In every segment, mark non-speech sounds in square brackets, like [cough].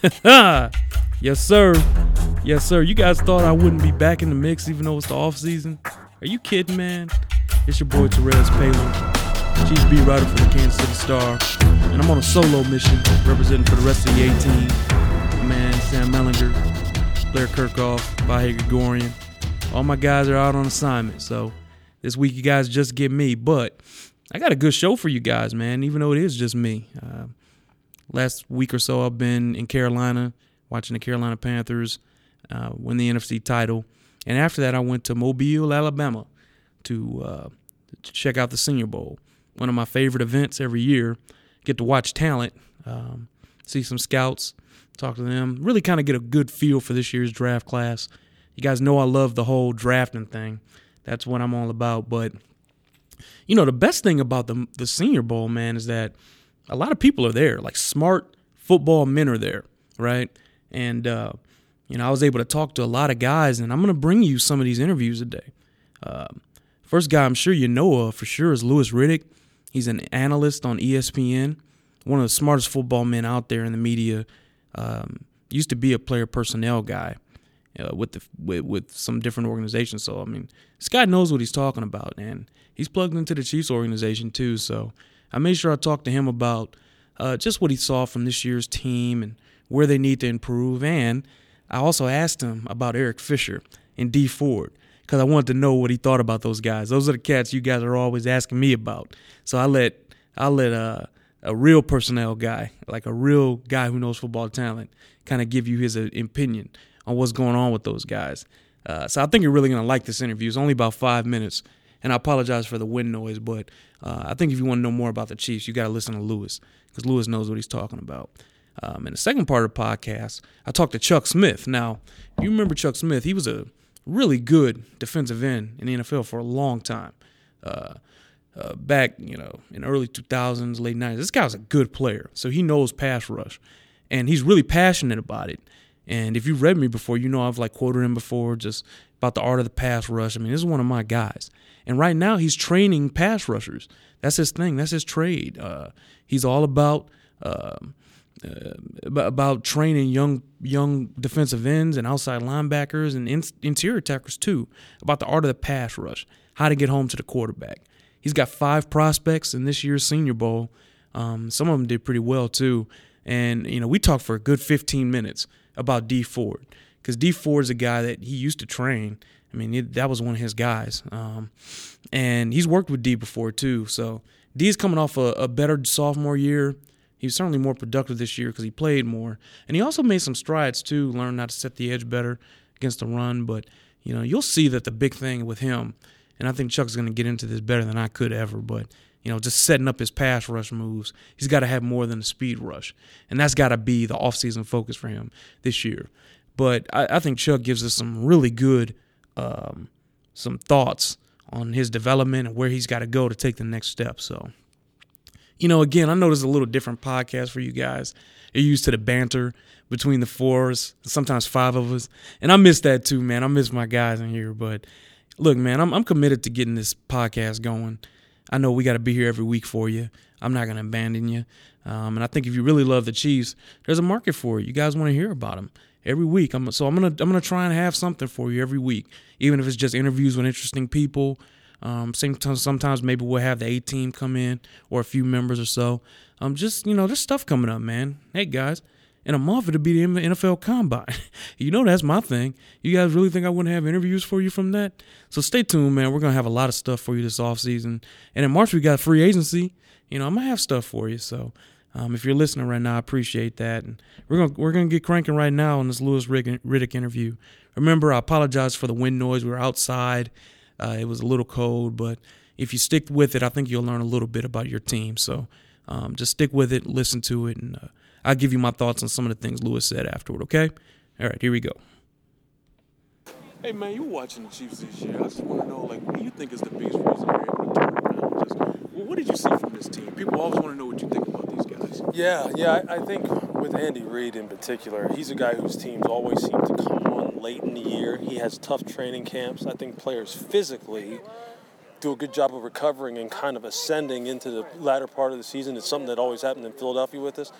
[laughs] yes, sir. Yes, sir. You guys thought I wouldn't be back in the mix even though it's the off season? Are you kidding, man? It's your boy Terez Paylor, Chiefs beat writer for the Kansas City Star, and I'm on a solo mission representing for the rest of the A team. My man Sam Mellinger, Blair Kerkhoff, Vahe Gregorian. All my guys are out on assignment, so this week you guys just get me. But I got a good show for you guys, man. Even though it is just me. Uh, last week or so, I've been in Carolina watching the Carolina Panthers uh, win the NFC title, and after that, I went to Mobile, Alabama, to, uh, to check out the Senior Bowl. One of my favorite events every year. Get to watch talent, um, see some scouts, talk to them, really kind of get a good feel for this year's draft class. You guys know I love the whole drafting thing. That's what I'm all about. But you know, the best thing about the the Senior Bowl, man, is that a lot of people are there. Like smart football men are there, right? And uh, you know, I was able to talk to a lot of guys, and I'm gonna bring you some of these interviews today. Uh, first guy I'm sure you know of for sure is Louis Riddick. He's an analyst on ESPN, one of the smartest football men out there in the media. Um, used to be a player personnel guy uh, with the with, with some different organizations. So I mean, this guy knows what he's talking about, and he's plugged into the Chiefs organization too. So I made sure I talked to him about uh, just what he saw from this year's team and where they need to improve. And I also asked him about Eric Fisher and Dee Ford because I wanted to know what he thought about those guys. Those are the cats you guys are always asking me about. So I let I let uh, a real personnel guy, like a real guy who knows football talent, kind of give you his uh, opinion on what's going on with those guys. Uh, so I think you're really going to like this interview. It's only about five minutes, and I apologize for the wind noise, but uh, I think if you want to know more about the Chiefs, you got to listen to Louis because Louis knows what he's talking about. Um, in the second part of the podcast, I talked to Chuck Smith. Now, you remember Chuck Smith, he was a really good defensive end in the NFL for a long time. Uh, uh, back, you know, in early 2000s, late 90s, this guy was a good player, so he knows pass rush, and he's really passionate about it. And if you've read me before, you know I've like quoted him before just about the art of the pass rush. I mean, this is one of my guys. And right now he's training pass rushers. That's his thing. That's his trade. Uh, he's all about uh, uh, about training young young defensive ends and outside linebackers and in, interior attackers too about the art of the pass rush, how to get home to the quarterback. He's got five prospects in this year's Senior Bowl. Um, some of them did pretty well too. And you know, we talked for a good 15 minutes about Dee Ford because Dee Ford's a guy that he used to train. I mean, that was one of his guys, um, and he's worked with Dee before too. So Dee's coming off a, a better sophomore year. He was certainly more productive this year because he played more, and he also made some strides too, learned how to set the edge better against the run. But you know, you'll see that the big thing with him, and I think Chuck's going to get into this better than I could ever. But you know, just setting up his pass rush moves. He's got to have more than a speed rush, and that's got to be the offseason focus for him this year. But I, I, think Chuck gives us some really good, um, some thoughts on his development and where he's got to go to take the next step. So, you know, again, I know there's a little different podcast for you guys. You're used to the banter between the fours, sometimes five of us, and I miss that too, man. I miss my guys in here, but look, man, I'm I'm committed to getting this podcast going. I know we got to be here every week for you. I'm not going to abandon you. Um, and I think if you really love the Chiefs, there's a market for it. You guys want to hear about them every week. I'm, so I'm gonna I'm gonna try and have something for you every week, even if it's just interviews with interesting people. Um, sometimes sometimes maybe we'll have the A team come in or a few members or so. Um, just you know, there's stuff coming up, man. Hey guys, in a month it'll be the NFL Combine. [laughs] you know that's my thing. You guys really think I wouldn't have interviews for you from that? So stay tuned, man. We're gonna have a lot of stuff for you this off season, and in March we got free agency. You know I'm gonna have stuff for you. So um, if you're listening right now, I appreciate that, and we're gonna we're gonna get cranking right now on this Louis Riddick interview. Remember, I apologize for the wind noise. We were outside. Uh, it was a little cold, but if you stick with it, I think you'll learn a little bit about your team. So um, just stick with it, listen to it, and uh, I'll give you my thoughts on some of the things Louis said afterward, okay? All right, here we go. Hey, man, you watching the Chiefs this year. I just want to know, like, what do you think is the biggest reason Just, well, what did you see from this team? People always want to know what you think about these guys. Yeah, yeah, I, I think with Andy Reid in particular, he's a guy whose teams always seem to come on late in the year. He has tough training camps. I think players physically do a good job of recovering and kind of ascending into the latter part of the season. It's something that always happened in Philadelphia with us.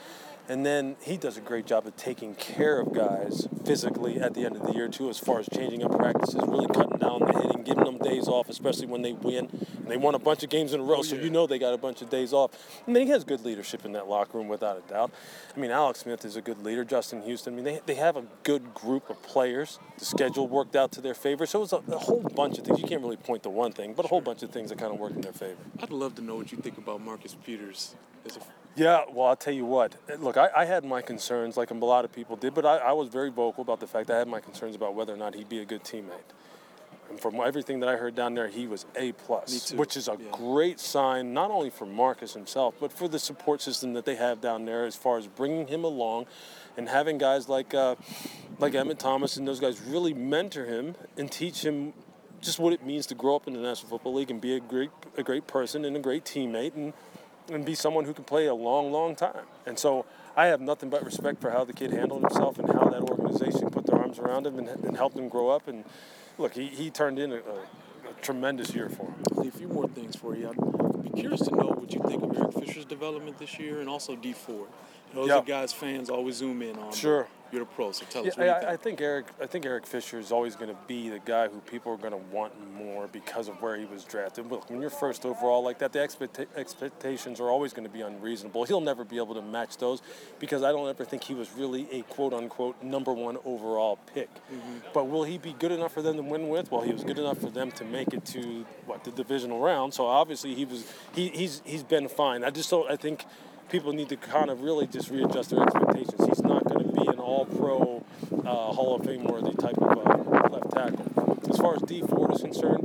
And then he does a great job of taking care of guys physically at the end of the year too, as far as changing up practices, really cutting down the hitting, giving them days off, especially when they win. And they won a bunch of games in a row, Oh, so yeah. you know they got a bunch of days off. I mean, he has good leadership in that locker room without a doubt. I mean, Alex Smith is a good leader. Justin Houston. I mean, they, they have a good group of players. The schedule worked out to their favor, so it was a, a whole bunch of things. You can't really point to one thing, but a whole bunch of things that kind of worked in their favor. I'd love to know what you think about Marcus Peters as a Yeah, well, I'll tell you what. Look, I, I had my concerns, like a lot of people did, but I, I was very vocal about the fact that I had my concerns about whether or not he'd be a good teammate. And from everything that I heard down there, he was A plus, which is a yeah. great sign not only for Marcus himself, but for the support system that they have down there as far as bringing him along, and having guys like uh, like Emmitt Thomas and those guys really mentor him and teach him just what it means to grow up in the National Football League and be a great a great person and a great teammate and and be someone who can play a long, long time. And so I have nothing but respect for how the kid handled himself and how that organization put their arms around him and, and helped him grow up. And look, he, he turned in a, a, a tremendous year for him. A few more things for you. I'd be curious to know what you think of Eric Fisher's development this year and also Dee Ford. Those Yeah. are guys fans always zoom in on. Sure. You're the pro, so tell Yeah, us what I, I think. think Eric. I think Eric Fisher is always going to be the guy who people are going to want more because of where he was drafted. Look, when you're first overall like that, the expecta- expectations are always going to be unreasonable. He'll never be able to match those because I don't ever think he was really a quote unquote number one overall pick. Mm-hmm. But will he be good enough for them to win with? Well, he was good enough for them to make it to what the divisional round. So obviously he was. He, he's he's been fine. I just don't. I think people need to kind of really just readjust their expectations. He's not going to be an all-pro, uh, Hall of Fame worthy type of uh, left tackle. As far as Dee Ford is concerned,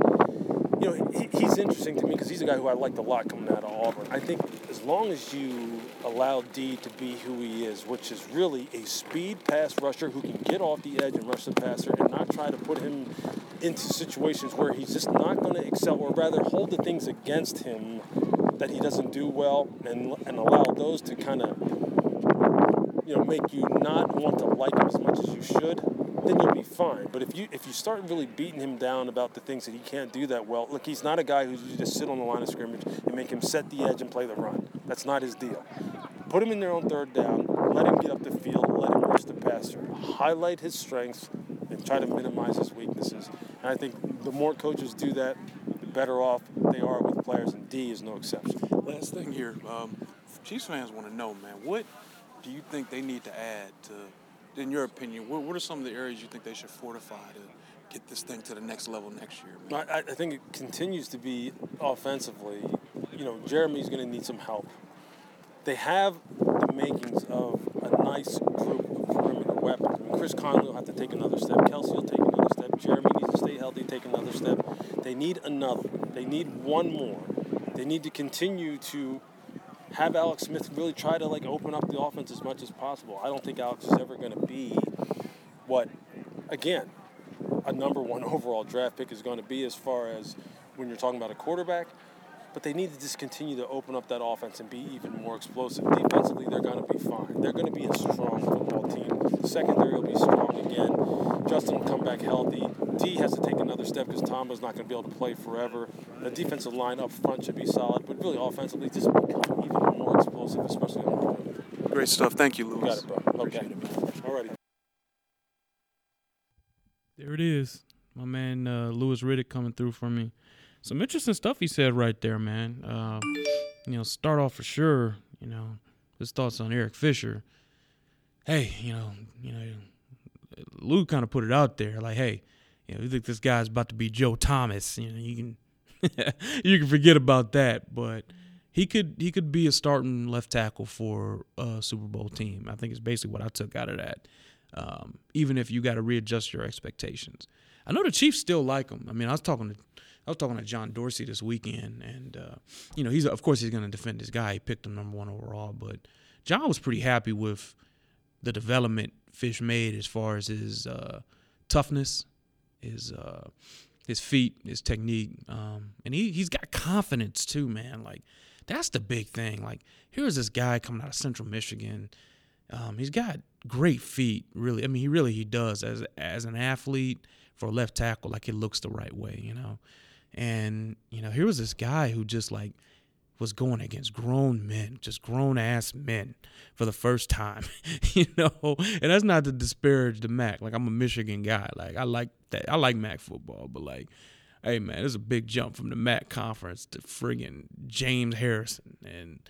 you know he, he's interesting to me because he's a guy who I liked a lot coming out of Auburn. I think as long as you allow D to be who he is, which is really a speed pass rusher who can get off the edge and rush the passer, and not try to put him into situations where he's just not going to excel, or rather hold the things against him that he doesn't do well, and and allow those to kind of you know make you not want to like him as much as you should, then you'll be fine. But if you if you start really beating him down about the things that he can't do that well, look, he's not a guy who you just sit on the line of scrimmage and make him set the edge and play the run. That's not his deal. Put him in there on third down, let him get up the field, let him rush the passer, highlight his strengths, and try to minimize his weaknesses. And I think the more coaches do that, better off they are with players, and D is no exception. Last thing here, um, Chiefs fans want to know, man, what do you think they need to add to, in your opinion, what, what are some of the areas you think they should fortify to get this thing to the next level next year? Man? I, I think it continues to be offensively. You know, Jeremy's going to need some help. They have the makings of a nice group of perimeter weapons. I mean, Chris Conley will have to take another step. Kelce will take another step. Jeremy needs to stay healthy, take another step. They need another. They need one more. They need to continue to have Alex Smith really try to like open up the offense as much as possible. I don't think Alex is ever going to be what, again, a number one [laughs] overall draft pick is going to be as far as when you're talking about a quarterback. But they need to just continue to open up that offense and be even more explosive. Defensively, they're going to be fine. They're going to be a strong football team. Secondary will be strong again. Justin will come back healthy. D has to take another step because Tamba's not going to be able to play forever. The defensive line up front should be solid, but really offensively, just become even more explosive, especially on the perimeter. Great stuff. Thank you, You got it, bro. Okay. Appreciate it, man. Alrighty. There it is. My man uh, Louis Riddick coming through for me. Some interesting stuff he said right there, man. Uh, you know, start off for sure, you know, his thoughts on Eric Fisher. Hey, you know, you know, Lou kind of put it out there, like, hey, you know, you think this guy's about to be Joe Thomas? You know, you can [laughs] you can forget about that, but he could he could be a starting left tackle for a Super Bowl team. I think it's basically what I took out of that. Um, even if you got to readjust your expectations, I know the Chiefs still like him. I mean, I was talking to I was talking to John Dorsey this weekend, and uh, you know, he's of course he's going to defend his guy. He picked him number one overall, but John was pretty happy with the development Fish made as far as his uh, toughness, his uh, his feet, his technique, um, and he he's got confidence too, man. Like that's the big thing. Like here's this guy coming out of Central Michigan. Um, he's got great feet, really. I mean, he really he does as as an athlete for a left tackle. Like it looks the right way, you know. And you know, here was this guy who just like was going against grown men, just grown ass men for the first time, [laughs] you know. And that's not to disparage the MAC. Like I'm a Michigan guy. Like I like that. I like MAC football, but like, hey man, it's a big jump from the MAC conference to friggin' James Harrison and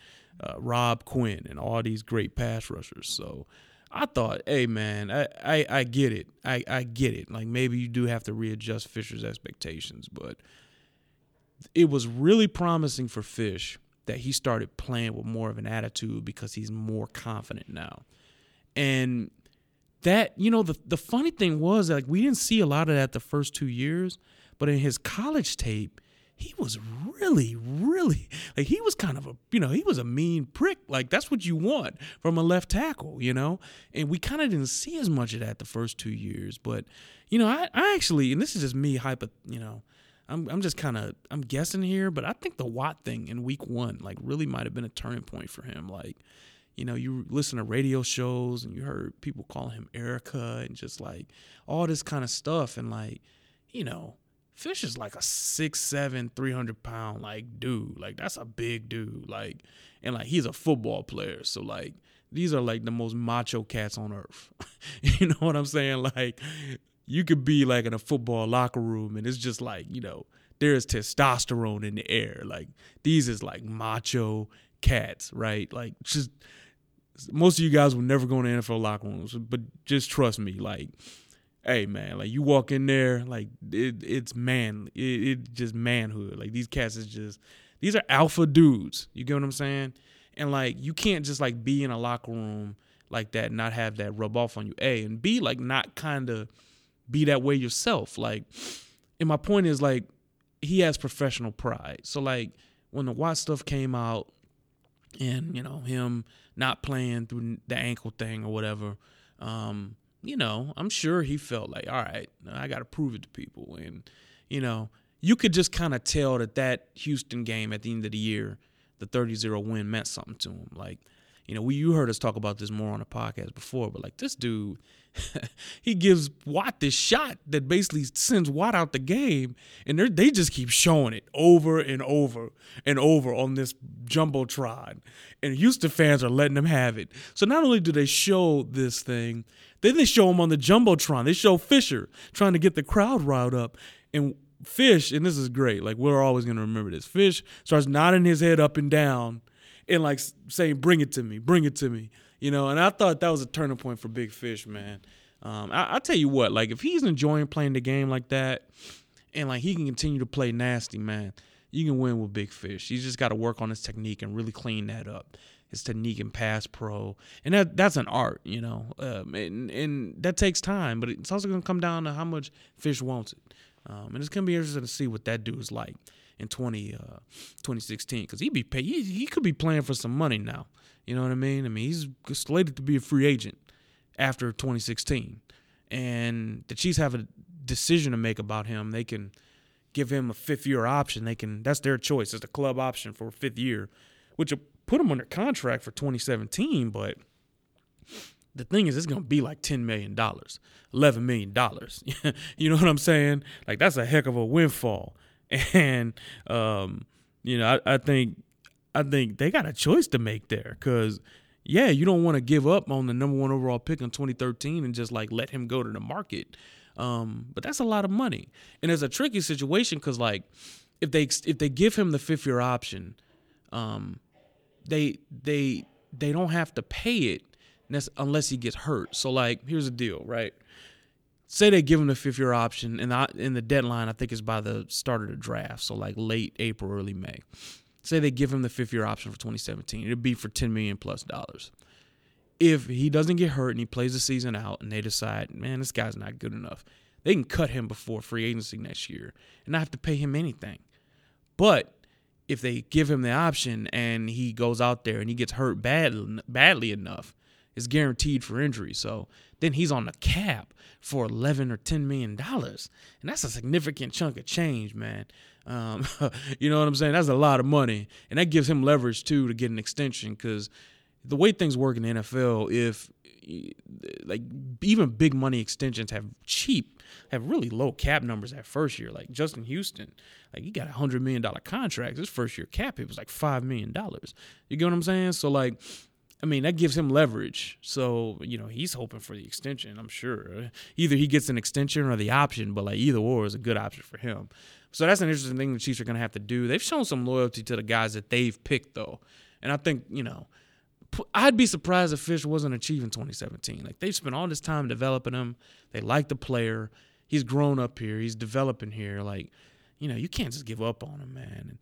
uh, Rob Quinn and all these great pass rushers. So I thought, hey man, I, I, I get it. I, I get it. Like maybe you do have to readjust Fisher's expectations, but it was really promising for Fish that he started playing with more of an attitude because he's more confident now. And that, you know, the the funny thing was like we didn't see a lot of that the first two years, but in his college tape, he was really, really like he was kind of a you know he was a mean prick. Like that's what you want from a left tackle, you know. And we kind of didn't see as much of that the first two years, but you know I, I actually and this is just me hyper you know I'm I'm just kind of I'm guessing here, but I think the Watt thing in week one like really might have been a turning point for him. Like, you know, you listen to radio shows and you heard people calling him Erica and just like all this kind of stuff, and like, you know, Fish is like a six seven, three hundred pound like dude. Like that's a big dude. Like, and like he's a football player, so like these are like the most macho cats on earth. [laughs] you know what I'm saying? Like you could be like in a football locker room and it's just like, you know, there's testosterone in the air. Like these is like macho cats, right? Like just most of you guys will never go in the NFL locker rooms, but just trust me, like, hey man, like you walk in there, like it, it's man, it, it just manhood. Like these cats is just these are alpha dudes. You get what I'm saying? And like you can't just like be in a locker room like that, and not have that rub off on you. A and B, like not kind of be that way yourself. Like, and my point is like he has professional pride. So like when the Watt stuff came out, and you know him not playing through the ankle thing or whatever, um, you know I'm sure he felt like, all right, I got to prove it to people, and you know you could just kind of tell that that Houston game at the end of the year, the 30-0 win meant something to him. Like, you know, we you heard us talk about this more on the podcast before, but like this dude [laughs] he gives Watt this shot that basically sends Watt out the game, and they just keep showing it over and over and over on this jumbotron, and Houston fans are letting them have it. So not only do they show this thing, then they show him on the jumbotron. They show Fisher trying to get the crowd riled up, and Fish, and this is great. Like we're always gonna remember this. Fish starts nodding his head up and down, and like saying, "Bring it to me, bring it to me." You know, and I thought that was a turning point for Big Fish, man. Um, I, I tell you what, like if he's enjoying playing the game like that, and like he can continue to play nasty, man, you can win with Big Fish. He's just got to work on his technique and really clean that up. His technique and pass pro, and that that's an art, you know, um, and and that takes time, but it's also gonna come down to how much Fish wants it. Um, and it's gonna be interesting to see what that dude is like in 20, uh, 2016 because he be pay, he, he could be playing for some money now. You know what I mean? I mean, he's slated to be a free agent after 2016. And the Chiefs have a decision to make about him. They can give him a fifth year option. They can that's their choice. It's the club option for a fifth year, which will put him under contract for 2017, but the thing is it's gonna be like ten million dollars, eleven million dollars. [laughs] you know what I'm saying? Like that's a heck of a windfall. [laughs] And um, you know, I, I think I think they got a choice to make there because, yeah, you don't want to give up on the number one overall pick in 2013 and just like let him go to the market. Um, but that's a lot of money, and it's a tricky situation because like if they if they give him the fifth year option, um, they they they don't have to pay it unless he gets hurt. So like here's the deal, right? Say they give him the fifth year option, and the, and the deadline I think is by the start of the draft, so like late April, early May say they give him the fifth year option for 2017, it'd be for 10 million plus dollars. If he doesn't get hurt and he plays the season out and they decide, man, this guy's not good enough, they can cut him before free agency next year and not have to pay him anything. But if they give him the option and he goes out there and he gets hurt bad, badly enough, it's guaranteed for injury. So then he's on the cap for 11 or 10 million dollars. And that's a significant chunk of change, man. Um, [laughs] you know what I'm saying? That's a lot of money, and that gives him leverage too to get an extension because the way things work in the NFL, if like even big money extensions have cheap, have really low cap numbers at first year. Like Justin Houston, like he got a hundred million dollar contract. His first year cap it was like five million dollars. You get what I'm saying? So like I mean, that gives him leverage. So, you know, he's hoping for the extension, I'm sure. Either he gets an extension or the option, but like either or is a good option for him. So that's an interesting thing the Chiefs are going to have to do. They've shown some loyalty to the guys that they've picked, though. And I think, you know, I'd be surprised if Fish wasn't achieving 2017. Like they've spent all this time developing him. They like the player. He's grown up here. He's developing here. Like, you know, you can't just give up on him, man.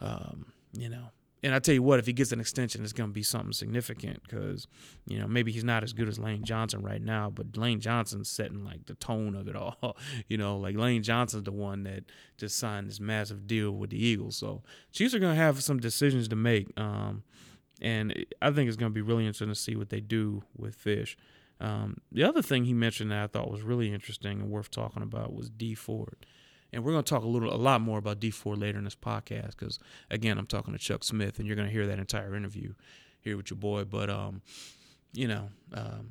And, um, you know, and I tell you what, if he gets an extension, it's going to be something significant because, you know, maybe he's not as good as Lane Johnson right now, but Lane Johnson's setting like the tone of it all. [laughs] you know, like Lane Johnson's the one that just signed this massive deal with the Eagles. So Chiefs are going to have some decisions to make. Um, and I think it's going to be really interesting to see what they do with Fish. Um, the other thing he mentioned that I thought was really interesting and worth talking about was Dee Ford. And we're going to talk a little, a lot more about Dee Ford later in this podcast because, again, I'm talking to Chuck Smith, and you're going to hear that entire interview here with your boy. But, um, you know, um,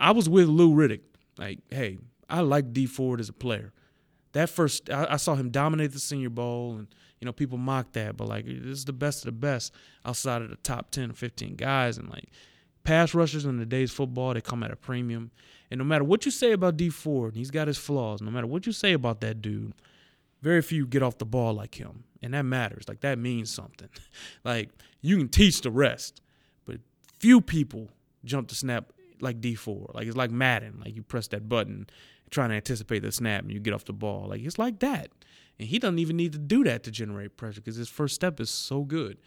I was with Lou Riddick. Like, hey, I like Dee Ford as a player. That first, I, I saw him dominate the Senior Bowl, and you know, people mocked that, but like, this is the best of the best outside of the top 10 or 15 guys, and like, pass rushers in today's football, they come at a premium. And no matter what you say about Dee Ford, he's got his flaws. No matter what you say about that dude, very few get off the ball like him. And that matters. Like that means something. [laughs] like you can teach the rest, but few people jump to snap like Dee Ford. Like it's like Madden. Like you press that button, trying to anticipate the snap, and you get off the ball. Like it's like that. And he doesn't even need to do that to generate pressure because his first step is so good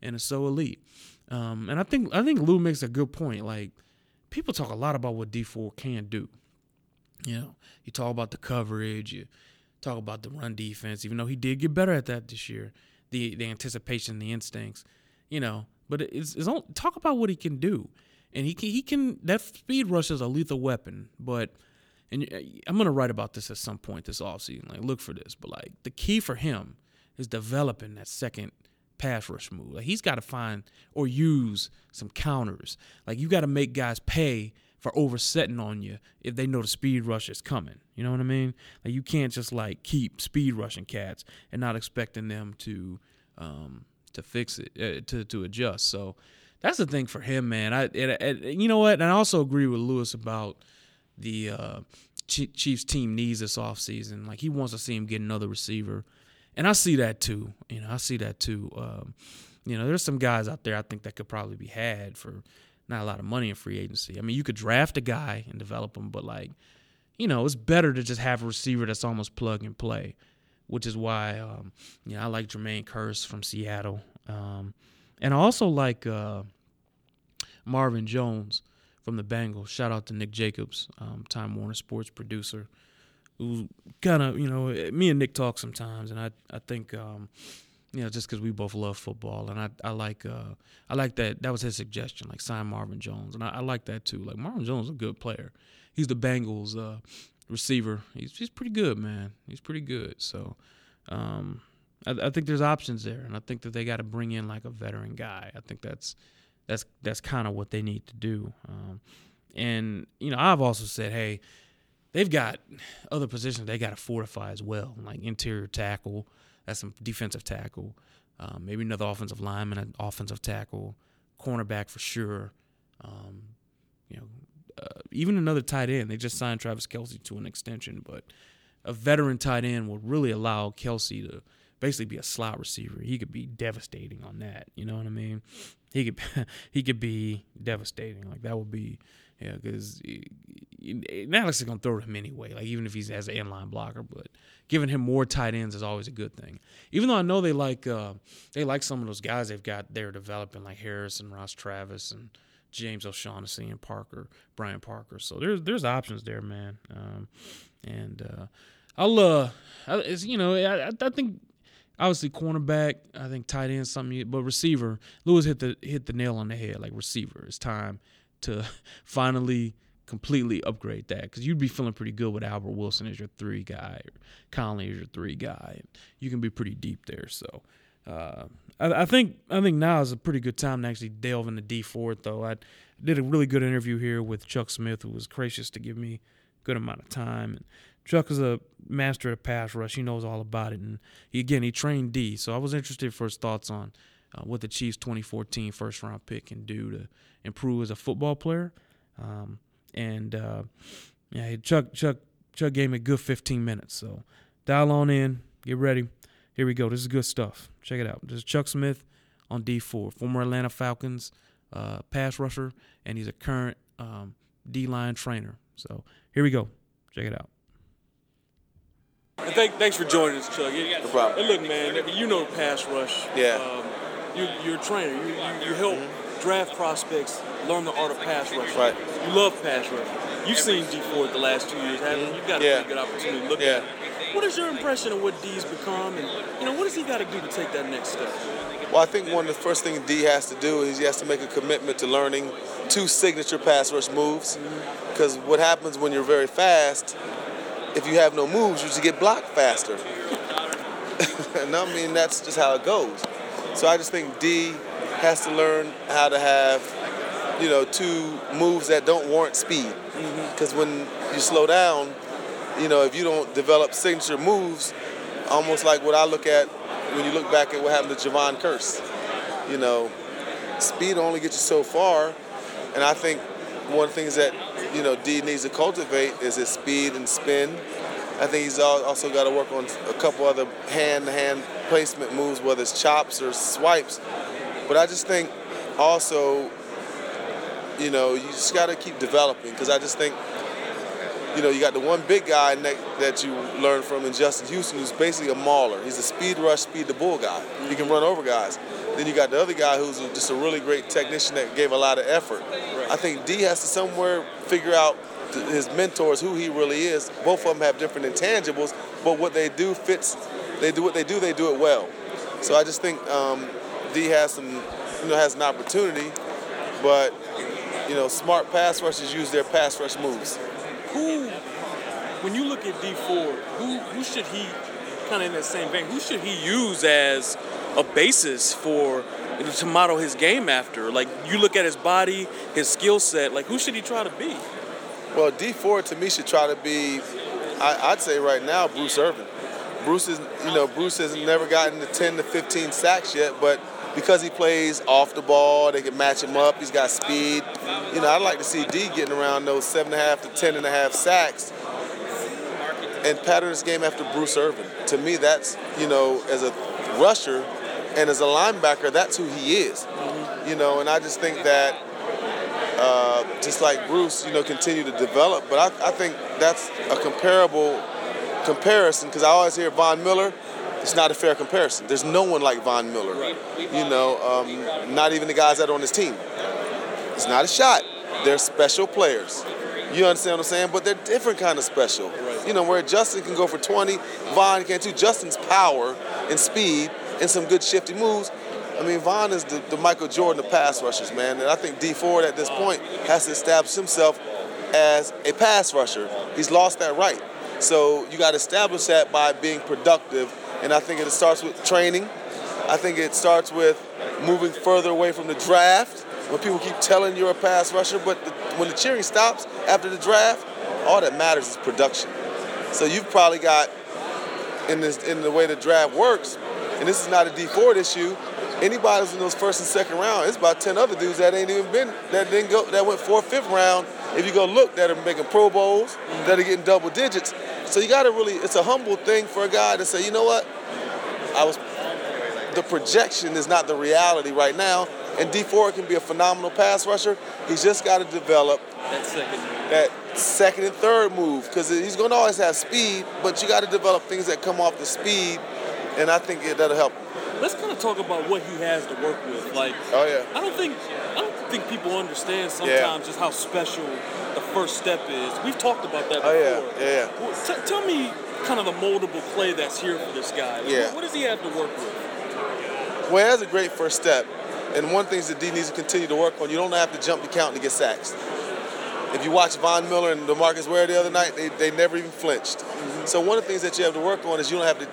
and it's so elite. Um, and I think I think Lou makes a good point. Like people talk a lot about what Dee Ford can do. You know, you talk about the coverage, you talk about the run defense, even though he did get better at that this year. The the anticipation, the instincts, you know. But it's, it's on, talk about what he can do, and he can, he can that speed rush is a lethal weapon. But and uh, I'm gonna write about this at some point this offseason. Like look for this, but like the key for him is developing that second pass rush move. Like he's got to find or use some counters. Like you got to make guys pay for oversetting on you if they know the speed rush is coming. You know what I mean? Like you can't just like keep speed rushing cats and not expecting them to um, to fix it uh, to to adjust. So that's the thing for him, man. I and, you know what? And I also agree with Louis about the uh, Chiefs team needs this offseason. Like he wants to see him get another receiver, and I see that too. You know, I see that too. Um, you know, there's some guys out there I think that could probably be had for not a lot of money in free agency. I mean, you could draft a guy and develop him, but like, you know, it's better to just have a receiver that's almost plug and play, which is why, um, you know, I like Jermaine Kearse from Seattle. Um, and I also like uh, Marvin Jones from the Bengals. Shout out to Nick Jacobs, um, Time Warner Sports producer, who kind of, you know, me and Nick talk sometimes, and I, I think, um, you know, just because we both love football, and I, I like, uh, I like that. That was his suggestion, like sign Marvin Jones, and I, I like that too. Like Marvin Jones is a good player. He's the Bengals uh, receiver. He's he's pretty good, man. He's pretty good. So, um, I, I think there's options there, and I think that they got to bring in like a veteran guy. I think that's that's that's kind of what they need to do. Um, and you know, I've also said, hey, they've got other positions they got to fortify as well, like interior tackle that's some defensive tackle, um, maybe another offensive lineman, an offensive tackle, cornerback for sure. Um, you know, uh, even another tight end. They just signed Travis Kelce to an extension, but a veteran tight end will really allow Kelce to basically be a slot receiver. He could be devastating on that. You know what I mean? He could [laughs] he could be devastating. Like that would be yeah, because Alex is gonna throw to him anyway. Like even if he's as an inline blocker, but giving him more tight ends is always a good thing. Even though I know they like uh, they like some of those guys they've got there developing, like Harrison, Ross Travis, and James O'Shaughnessy and Parker, Brian Parker. So there's there's options there, man. Um, and uh, I'll uh, it's, you know I, I think obviously cornerback, I think tight end something, but receiver, Louis hit the hit the nail on the head. Like receiver, it's time to [laughs] finally completely upgrade that because you'd be feeling pretty good with Albert Wilson as your three guy or Conley as your three guy. You can be pretty deep there. So Uh, I, I, think I think now is a pretty good time to actually delve into Dee Ford. Though I did a really good interview here with Chuck Smith, who was gracious to give me a good amount of time. And Chuck is a master of pass rush. He knows all about it, and he, again he trained D. So I was interested for his thoughts on uh, what the Chiefs 2014 first round pick can do to improve as a football player. Um, and uh, yeah, Chuck Chuck Chuck gave me a good 15 minutes. So dial on in, get ready. Here we go. This is good stuff. Check it out. This is Chuck Smith on Dee Ford, former Atlanta Falcons uh, pass rusher, and he's a current um, D line trainer. So here we go. Check it out. And thank, thanks for joining us, Chuck. No problem. And look, man, you know pass rush. Yeah. Um, you, you're a trainer. You, you, you help mm-hmm. draft prospects learn the art of pass rush. Right. You love pass rush. You've seen Dee Ford the last two years, haven't you? You've got a yeah. pretty good opportunity to look yeah. at it. What is your impression of what Dee's become, and you know what does he got to do to take that next step? Well, I think one of the first things D has to do is he has to make a commitment to learning two signature pass rush moves. Because mm-hmm. what happens when you're very fast, if you have no moves, you just get blocked faster. [laughs] and I mean, that's just how it goes. So I just think D has to learn how to have, you know, two moves that don't warrant speed. Because mm-hmm. when you slow down, you know, if you don't develop signature moves, almost like what I look at when you look back at what happened to Jevon Kearse. You know, speed only gets you so far, and I think one of the things that you know D needs to cultivate is his speed and spin. I think he's also got to work on a couple other hand-to-hand placement moves, whether it's chops or swipes. But I just think also, you know, you just got to keep developing because I just think you know, you got the one big guy that you learn from in Justin Houston, who's basically a mauler. He's a speed rush, speed the bull guy. He can run over guys. Then you got the other guy who's just a really great technician that gave a lot of effort. I think D has to somewhere figure out his mentors who he really is. Both of them have different intangibles, but what they do fits. They do what they do. They do it well. So I just think um, D has some, you know, has an opportunity, but you know, smart pass rushers use their pass rush moves who, when you look at Dee Ford, who who should he kind of in that same vein? Who should he use as a basis for to model his game after? Like you look at his body, his skill set. Like who should he try to be? Well, Dee Ford to me should try to be. I, would say right now Bruce Irvin. Bruce is, you know, Bruce has never gotten to 10 to 15 sacks yet, but because he plays off the ball, they can match him up. He's got speed. You know, I'd like to see D getting around those seven and a half to ten and a half sacks and pattern his game after Bruce Irvin. To me, that's you know, as a rusher and as a linebacker, that's who he is. You know, and I just think that uh, just like Bruce, you know, continue to develop. But I, I think that's a comparable comparison because I always hear Von Miller it's not a fair comparison. There's no one like Von Miller. Right. You know, um, not even the guys that are on his team. It's not a shot. They're special players. You understand what I'm saying? But they're different kind of special. Right. You know, where Justin can go for 20, Von can too. Justin's power and speed and some good shifty moves. I mean, Von is the, the Michael Jordan of pass rushers, man. And I think Dee Ford at this point has to establish himself as a pass rusher. He's lost that right. So you got to establish that by being productive and I think it starts with training. I think it starts with moving further away from the draft. When people keep telling you're a pass rusher, but the, when the cheering stops after the draft, all that matters is production. So you've probably got in this in the way the draft works, and this is not a Dee Ford issue. Anybody who's in those first and second round, it's about ten other dudes that ain't even been that didn't go that went fourth, fifth round. If you go look, that are making Pro Bowls, that are getting double digits. So you got to really, it's a humble thing for a guy to say, you know what, I was, the projection is not the reality right now. And Dee Ford can be a phenomenal pass rusher. He's just got to develop that second, that second and third move because he's going to always have speed, but you got to develop things that come off the speed, and I think that'll help. Let's kind of talk about what he has to work with. Like, oh yeah, I don't think I don't think people understand sometimes yeah. just how special the first step is. We've talked about that before. Oh yeah, yeah. yeah. Well, t- tell me kind of the moldable clay that's here for this guy. Like, yeah. What, what, does he have to work with? Well, it has a great first step. And one thing that D needs to continue to work on, you don't have to jump the count to get sacks. If you watch Von Miller and DeMarcus Ware the other night, they, they never even flinched. Mm-hmm. So one of the things that you have to work on is you don't have to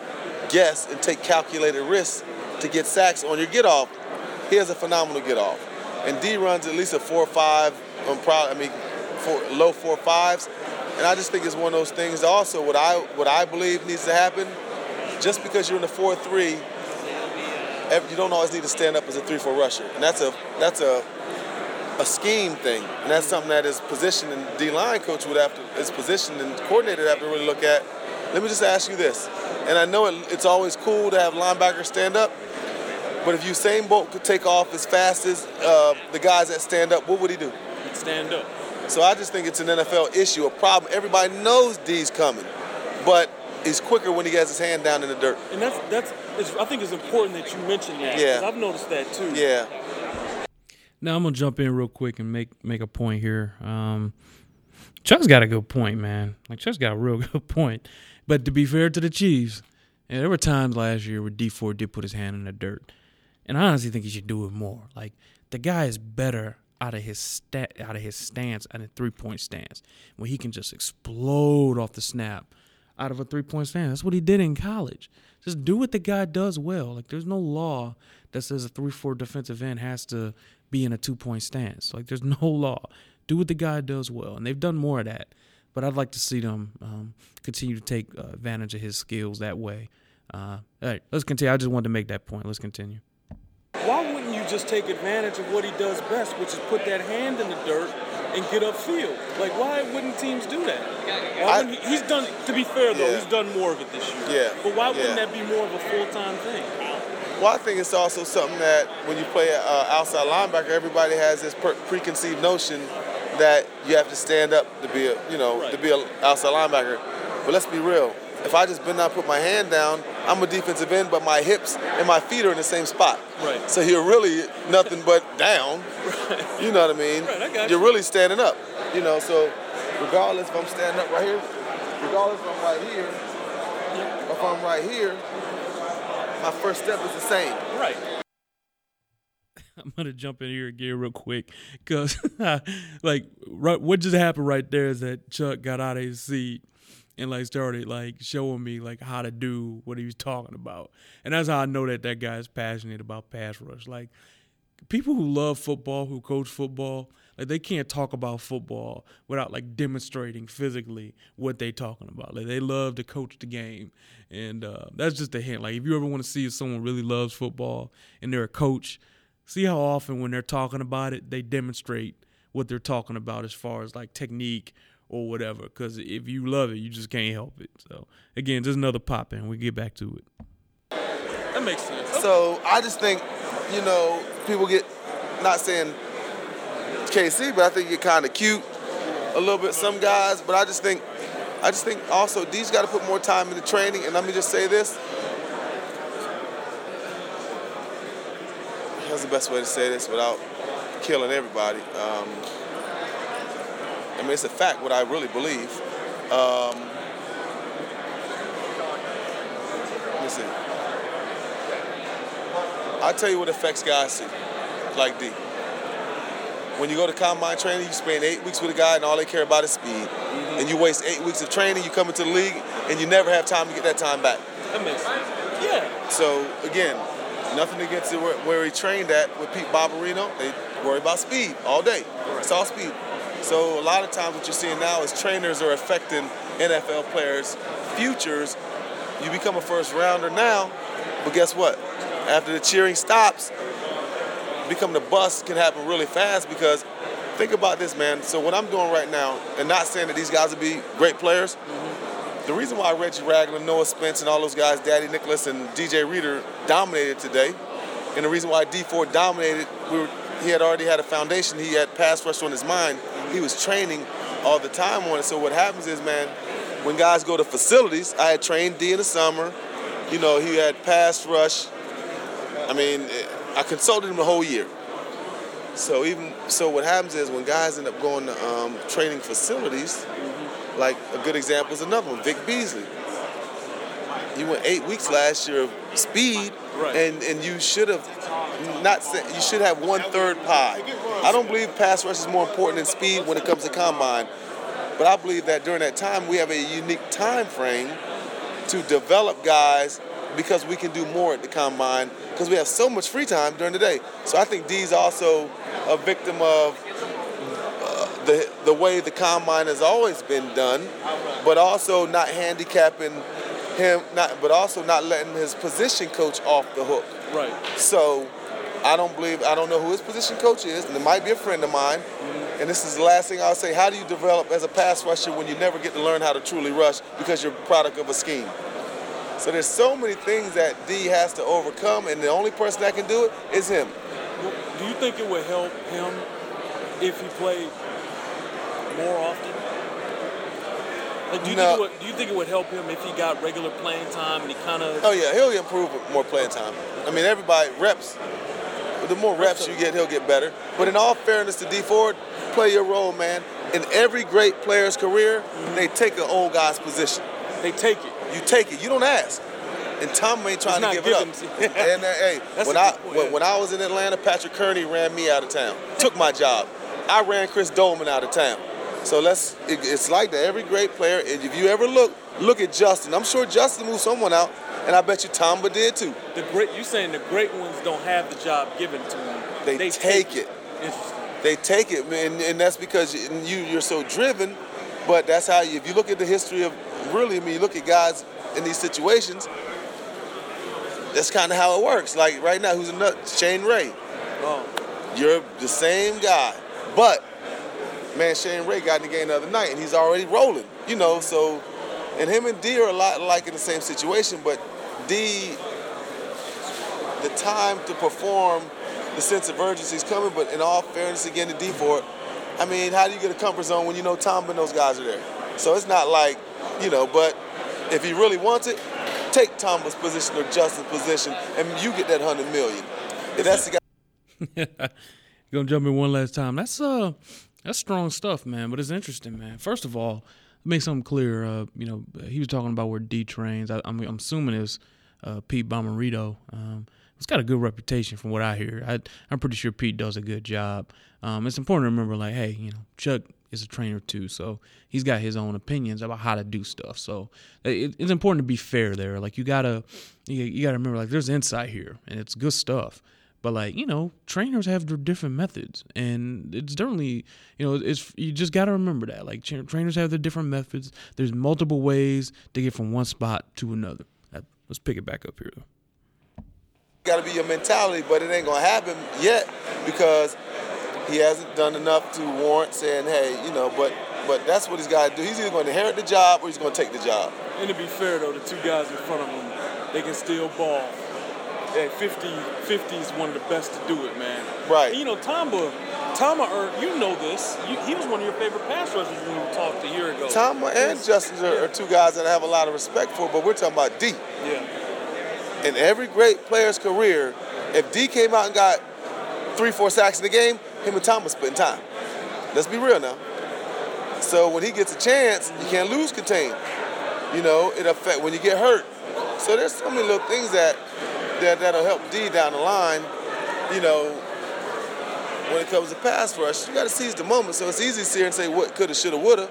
guess and take calculated risks to get sacks on your get off. He has a phenomenal get off, and D runs at least a four or five. Um, probably, I mean, four, low four fives, and I just think it's one of those things. Also, what I what I believe needs to happen, just because you're in the four three, you don't always need to stand up as a three four rusher, and that's a that's a a scheme thing, and that's something that his position and D line coach would have to, his position and coordinator have to really look at. Let me just ask you this, and I know it, it's always cool to have linebackers stand up, but if Usain Bolt could take off as fast as uh, the guys that stand up, what would he do? He'd stand up. So I just think it's an NFL issue, a problem. Everybody knows D's coming, but he's quicker when he has his hand down in the dirt. And that's that's I think it's important that you mention that. Yeah. I've noticed that too. Yeah. Now I'm gonna jump in real quick and make make a point here. Um, Chuck's got a good point, man. Like Chuck's got a real [laughs] good point. But to be fair to the Chiefs, yeah, there were times last year where Dee Ford did put his hand in the dirt, and I honestly think he should do it more. Like the guy is better out of his stat, out of his stance and a three point stance when he can just explode off the snap out of a three point stance. That's what he did in college. Just do what the guy does well. Like there's no law that says a three four defensive end has to be in a two point stance. Like there's [laughs] no law. Do what the guy does well, and they've done more of that. But I'd like to see them um, continue to take uh, advantage of his skills that way. Uh, all right, let's continue. I just wanted to make that point. Let's continue. Why wouldn't you just take advantage of what he does best, which is put that hand in the dirt and get upfield? Like, why wouldn't teams do that? I, he, he's done. To be fair, though, Yeah. he's done more of it this year. Yeah. But why wouldn't Yeah. that be more of a full time thing? Well, I think it's also something that when you play uh, outside linebacker, everybody has this per- preconceived notion that you have to stand up to be a, you know, to be an outside linebacker. But let's be real. If I just bend down, put my hand down, I'm a defensive end, but my hips and my feet are in the same spot. Right. So you're really nothing but down. Right. You know what I mean? Right, I got you're you. really standing up. You know, so regardless if I'm standing up right here, regardless if I'm right here, or if I'm right here, my first step is the same. Right. [laughs] I'm gonna jump in here again real quick because, [laughs] like, right, what just happened right there is that Chuck got out of his seat and like started like showing me like how to do what he was talking about, and that's how I know that that guy is passionate about pass rush. Like, people who love football, who coach football, like they can't talk about football without like demonstrating physically what they talking about. Like they love to coach the game, and uh, that's just a hint. Like if you ever want to see if someone really loves football and they're a coach, see how often when they're talking about it, they demonstrate what they're talking about as far as like technique or whatever. Because if you love it, you just can't help it. So again, just another pop in. We get back to it. That makes sense. So I just think, you know, people get not saying KC, but I think you're kind of cute a little bit. Some guys, but I just think, I just think also D's got to put more time into training. And let me just say this. That's the best way to say this without killing everybody. Um, I mean, it's a fact what I really believe. Um, let me see. I'll tell you what affects guys see, like D. When you go to combine training, you spend eight weeks with a guy and all they care about is speed. And you waste eight weeks of training, you come into the league, and you never have time to get that time back. That makes sense. Yeah. So again, nothing against where, where he trained at with Pete Bommarito. They worry about speed all day. It's all speed. So a lot of times what you're seeing now is trainers are affecting NFL players' futures. You become a first rounder now, but guess what? After the cheering stops, becoming the bust can happen really fast because think about this, man. So what I'm doing right now, and not saying that these guys will be great players, the reason why Reggie Ragland, Noah Spence, and all those guys, Daddy Nicholas and DJ Reader, dominated today, and the reason why Dee Ford dominated, we were, he had already had a foundation. He had pass rush on his mind. He was training all the time on it. So what happens is, man, when guys go to facilities, I had trained D in the summer. You know, he had pass rush. I mean, I consulted him the whole year. So even so, what happens is when guys end up going to um, training facilities, like a good example is another one, Vic Beasley. He went eight weeks last year of speed, Right. and and you should have not said you should have one third pie. I don't believe pass rush is more important than speed when it comes to combine, but I believe that during that time we have a unique time frame to develop guys because we can do more at the combine because we have so much free time during the day. So I think D's also a victim of uh, the the way the combine has always been done, but also not handicapping him, not but also not letting his position coach off the hook. Right. So I don't believe I don't know who his position coach is, and it might be a friend of mine. Mm-hmm. And this is the last thing I'll say. How do you develop as a pass rusher when you never get to learn how to truly rush because you're a product of a scheme? So there's so many things that D has to overcome, and the only person that can do it is him. Do you think it would help him if he played more often? Like, do you, No. think it would, do you think it would help him if he got regular playing time and he kind of Oh yeah, he'll improve with more playing time. I mean, everybody reps. The more reps you get, he'll get better. But in all fairness to Dee Ford, play your role, man. In every great player's career, they take an old guy's position. they take it? You take it. You don't ask. And Tom ain't trying to give it up. to- [laughs] and uh, hey, That's when I point. when, when I was in Atlanta, Patrick Kerney ran me out of town. Took my job. I ran Chris Doleman out of town. So let's. It, it's like that. Every great player. And if you ever look, look at Justin. I'm sure Justin moved someone out, and I bet you Tamba did too. The great you saying the great ones don't have the job given to them. They take it. Interesting. They take it, man, and that's because you you're so driven. But that's how you. If you look at the history of really, I mean, you look at guys in these situations. That's kind of how it works. Like right now, who's another Shane Ray? Oh, You're the same guy, but man, Shane Ray got in the game the other night, and he's already rolling. You know, so and him and D are a lot like in the same situation, but D, the time to perform, the sense of urgency is coming. But in all fairness, again, to D for it, I mean, how do you get a comfort zone when you know Tom and those guys are there? So it's not like, you know, but if he really wants it, take Tamba's position or Justin's position, and you get that hundred million. If that's the guy. [laughs] Gonna jump in one last time. That's uh, that's strong stuff, man. But it's interesting, man. First of all, make something clear. Uh, you know, he was talking about where D trains. I, I'm, I'm assuming it's uh, Pete Bommarito. Um, it's got a good reputation from what I hear. I, I'm pretty sure Pete does a good job. Um, it's important to remember, like, hey, you know, Chuck is a trainer too, so he's got his own opinions about how to do stuff. So it, it's important to be fair there. Like, you gotta, you, you gotta remember, like, there's insight here, and it's good stuff. But like you know, trainers have their different methods, and it's definitely you know it's you just got to remember that like tra- trainers have their different methods. There's multiple ways to get from one spot to another. Uh, Let's pick it back up here. got to be your mentality, but it ain't gonna happen yet because he hasn't done enough to warrant saying, hey, you know. But but that's what he's got to do. He's either going to inherit the job or he's going to take the job. and to be fair though, the two guys in front of him, they can still ball. At 50, 50 is one of the best to do it, man. Right. And, you know, Tamba, Tamba, er, you know this. You, he was one of your favorite pass rushers when we talked a year ago. Tom and Justin are, are two guys that I have a lot of respect for, but we're talking about D. Yeah. In every great player's career, if D came out and got three, four sacks in the game, him and Tom are splitting time. Let's be real now. So when he gets a chance, you can't lose contain. You know, it affect when you get hurt. So there's so many little things that that that'll help D down the line. You know, when it comes to pass rush, you got to seize the moment. So it's easy to sit here and say what coulda, shoulda, woulda.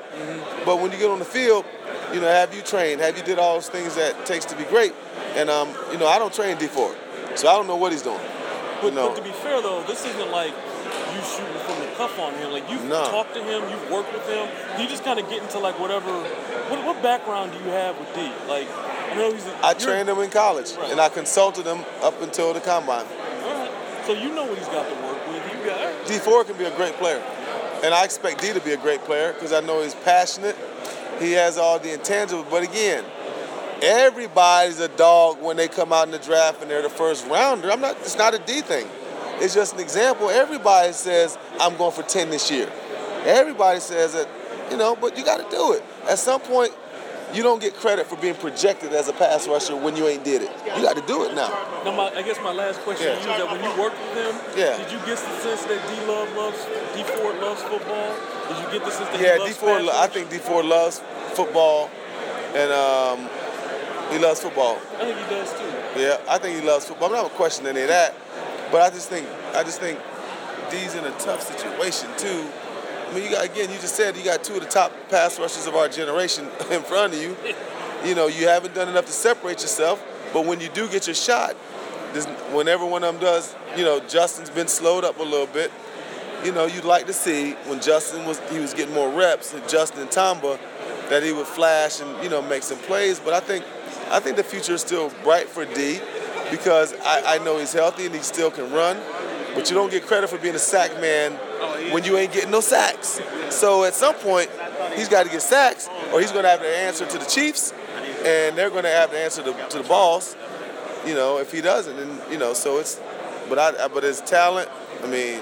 But when you get on the field, you know, have you trained? Have you did all those things that it takes to be great? And um, you know, I don't train Dee Ford, so I don't know what he's doing. But, You know, but to be fair though, this isn't like you shooting from the cuff on him. Like you've No. talked to him, you've worked with him. You just kind of get into like whatever. What, what background do you have with D? Like I know he's. A, I trained him in college, Right. and I consulted him up until the combine. All right. So you know what he's got to work with. You got. Dee Ford can be a great player, and I expect D to be a great player because I know he's passionate. He has all the intangibles, but again, everybody's a dog when they come out in the draft and they're the first rounder. I'm not. It's not a D thing. It's just an example. Everybody says I'm going for 10 this year. Everybody says that, you know, but you got to do it. At some point, you don't get credit for being projected as a pass rusher when you ain't did it. You got to do it now. Now, my, I guess my last question Yeah. to you is that when you worked with him, Yeah. did you get the sense that D Love loves Dee Ford loves football? Did you get the sense that Yeah, he D loves Ford. I think Dee Ford loves football, and um, he loves football. I think he does too. Yeah, I think he loves football. I'm not questioning any of that, but I just think I just think D's in a tough situation too. I mean, you got again. You just said you got two of the top pass rushers of our generation [laughs] in front of you. You know, you haven't done enough to separate yourself, but when you do get your shot, whenever one of them does, you know, Justin's been slowed up a little bit. You know, you'd like to see when Justin was he was getting more reps, Justin Tamba, that he would flash and you know make some plays. But I think I think the future is still bright for D because I, I know he's healthy and he still can run. But you don't get credit for being a sack man when you ain't getting no sacks. So at some point, he's got to get sacks, or he's going to have to answer to the Chiefs, and they're going to have to answer to, to the boss. You know, if he doesn't, and you know, so it's. But I, but his talent, I mean,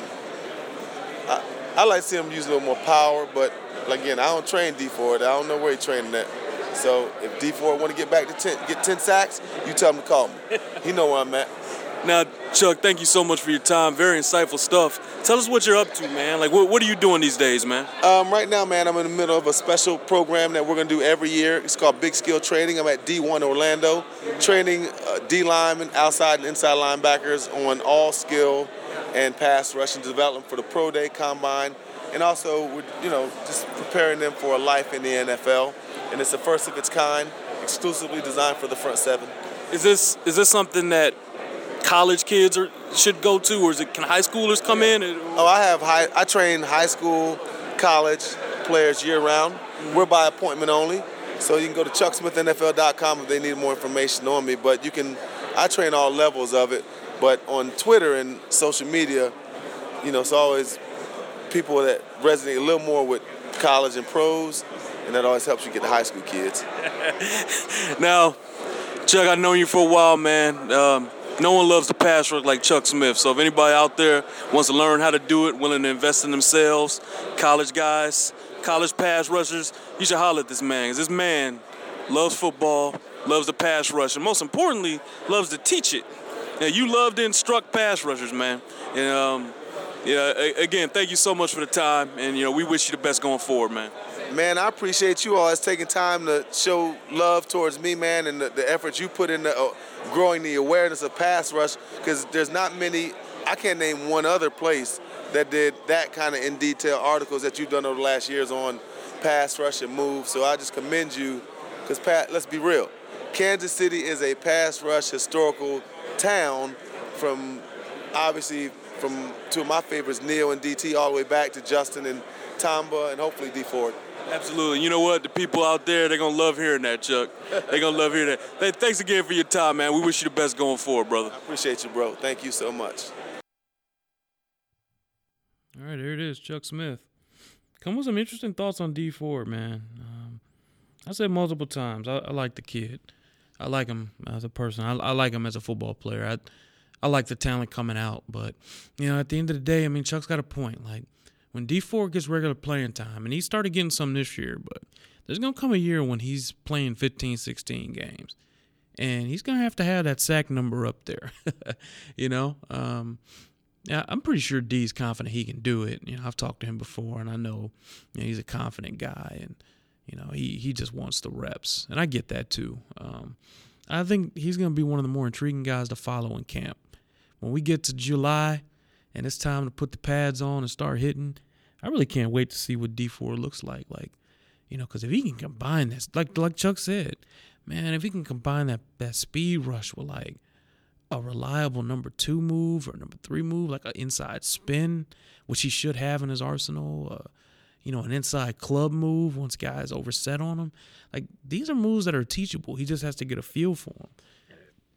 I, I like to see him use a little more power. But again, I don't train Dee Ford. I don't know where he's training at. So if Dee Ford want to get back to ten, get ten sacks, you tell him to call me. he know where I'm at. Now, Chuck, thank you so much for your time. Very insightful stuff. Tell us what you're up to, man. Like, what, what are you doing these days, man? Um, right now, man, I'm in the middle of a special program that we're going to do every year. It's called Big Skill Training. I'm at D1 Orlando, training uh, D linemen, outside and inside linebackers on all skill and pass rushing development for the Pro Day Combine. And also, we're, you know, just preparing them for a life in the NFL. And it's the first of its kind, exclusively designed for the front seven. Is this is this something that college kids are, should go to, or is it can high schoolers come in? Oh, I have high. I train high school, college players year round. Mm-hmm. We're by appointment only, so you can go to chucksmithnfl.com if they need more information on me. But you can. I train all levels of it, but on Twitter and social media, you know, it's always people that resonate a little more with college and pros, and that always helps you get the high school kids. [laughs] now, Chuck, I've known you for a while, man. Um, no one loves the pass rush like Chuck Smith. So if anybody out there wants to learn how to do it, willing to invest in themselves, college guys, college pass rushers, you should holler at this man. Because this man loves football, loves the pass rush, and most importantly, loves to teach it. Now, you love to instruct pass rushers, man. And um, yeah, again, thank you so much for the time, and you know we wish you the best going forward, man. Man, I appreciate you all. always taking time to show love towards me, man, and the, the effort you put into uh, growing the awareness of pass rush. Because there's not many, I can't name one other place that did that kind of in detail articles that you've done over the last years on pass rush and move. So I just commend you. Because Pat, let's be real, Kansas City is a pass rush historical town from obviously from two of my favorites, Neil and DT, all the way back to Justin and Tamba and hopefully Dee Ford. Absolutely. You know what? The people out there, they're going to love hearing that, Chuck. They're going to love hearing that. Hey, thanks again for your time, man. We wish you the best going forward, brother. I appreciate you, bro. Thank you so much. All right, here it is, Chuck Smith. Come with some interesting thoughts on Dee Ford, man. Um, I said multiple times, I, I, like the kid. I like him as a person. I, I like him as a football player. I, I like the talent coming out, but you know, at the end of the day, I mean, Chuck's got a point. Like when Dee Ford gets regular playing time, and he started getting some this year, but there's gonna come a year when he's playing 15, 16 games, and he's gonna have to have that sack number up there. [laughs] you know, um, yeah, I'm pretty sure D's confident he can do it. You know, I've talked to him before, and I know, you know he's a confident guy, and you know he he just wants the reps, and I get that too. Um, I think he's going to be one of the more intriguing guys to follow in camp when we get to July and it's time to put the pads on and start hitting, I really can't wait to see what Dee Ford looks like. Like, you know, because if he can combine this, like like Chuck said, man, if he can combine that that speed rush with like a reliable number two move or number three move, like an inside spin, which he should have in his arsenal. Uh, you know, an inside club move once guys overset on him. Like these are moves that are teachable. He just has to get a feel for them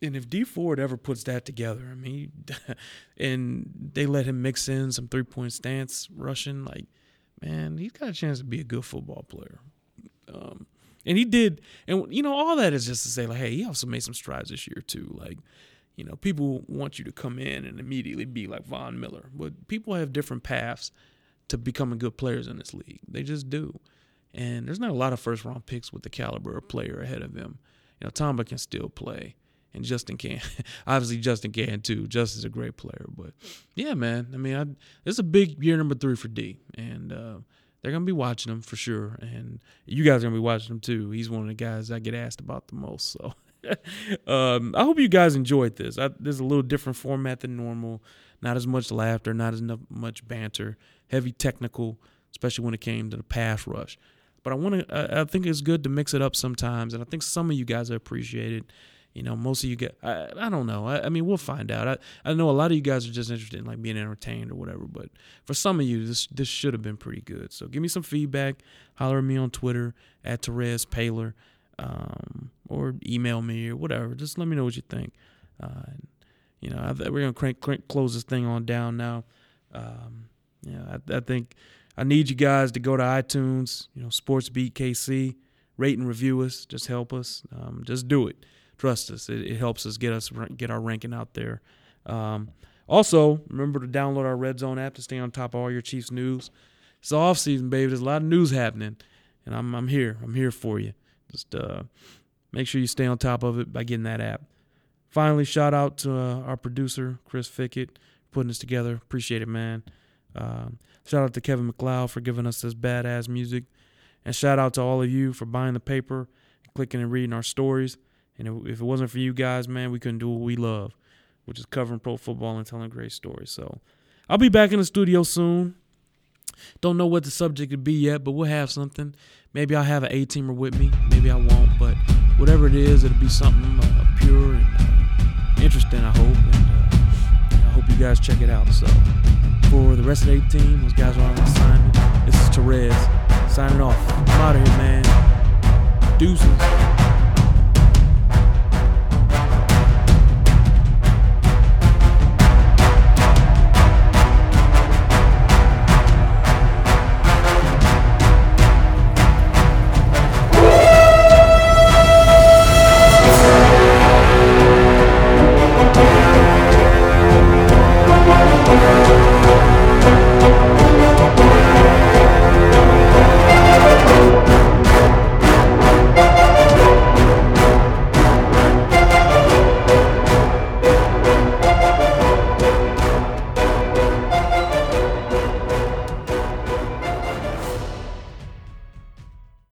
and if Dee Ford ever puts that together, I mean, [laughs] and they let him mix in some three point stance rushing, like, man, he's got a chance to be a good football player. Um, and he did, and you know, all that is just to say, like, hey, he also made some strides this year too. Like, you know, people want you to come in and immediately be like Von Miller, but people have different paths to becoming good players in this league. They just do. And there's not a lot of first round picks with the caliber of player ahead of him. You know, Tamba can still play and Justin can. [laughs] Obviously, Justin can too. Justin's a great player, but yeah, man. I mean, I, it's a big year number three for D, and uh, they're gonna be watching him for sure. And you guys are gonna be watching him too. He's one of the guys I get asked about the most. So. [laughs] um, I hope you guys enjoyed this. I, this is a little different format than normal. Not as much laughter, not as much banter. Heavy technical, especially when it came to the pass rush. But I want to. I, I think it's good to mix it up sometimes, and I think some of you guys appreciate it you know, most of you get, I, I don't know. I, I mean, we'll find out. I, I know a lot of you guys are just interested in like being entertained or whatever, but for some of you, this this should have been pretty good. So give me some feedback. Holler at me on Twitter at Terez Paylor, um, or email me or whatever. Just let me know what you think. Uh, you know, I, we're gonna crank, crank, close this thing on down now. Um, yeah, I, I think I need you guys to go to iTunes, you know, Sports Beat KC, rate and review us. Just help us. Um, just do it. Trust us. It, it, helps us get us get our ranking out there. Um, also, remember to download our Red Zone app to stay on top of all your Chiefs news. It's the off season, baby. There's a lot of news happening, and I'm I'm here. I'm here for you. Just uh, make sure you stay on top of it by getting that app. Finally, shout out to uh, our producer Chris Fickett putting this together. Appreciate it, man. Um, shout out to Kevin MacLeod for giving us this badass music. And shout out to all of you for buying the paper, clicking and reading our stories. And if it wasn't for you guys, man, we couldn't do what we love, which is covering pro football and telling great stories. So I'll be back in the studio soon. Don't know what the subject would be yet, but we'll have something. Maybe I'll have an A teamer with me. Maybe I won't, but whatever it is, it'll be something uh, pure and uh, interesting, I hope. And uh, I hope you guys check it out. So for the rest of the 18, those guys are on assignment. This is Terez signing off. I'm out of here, man. Deuces.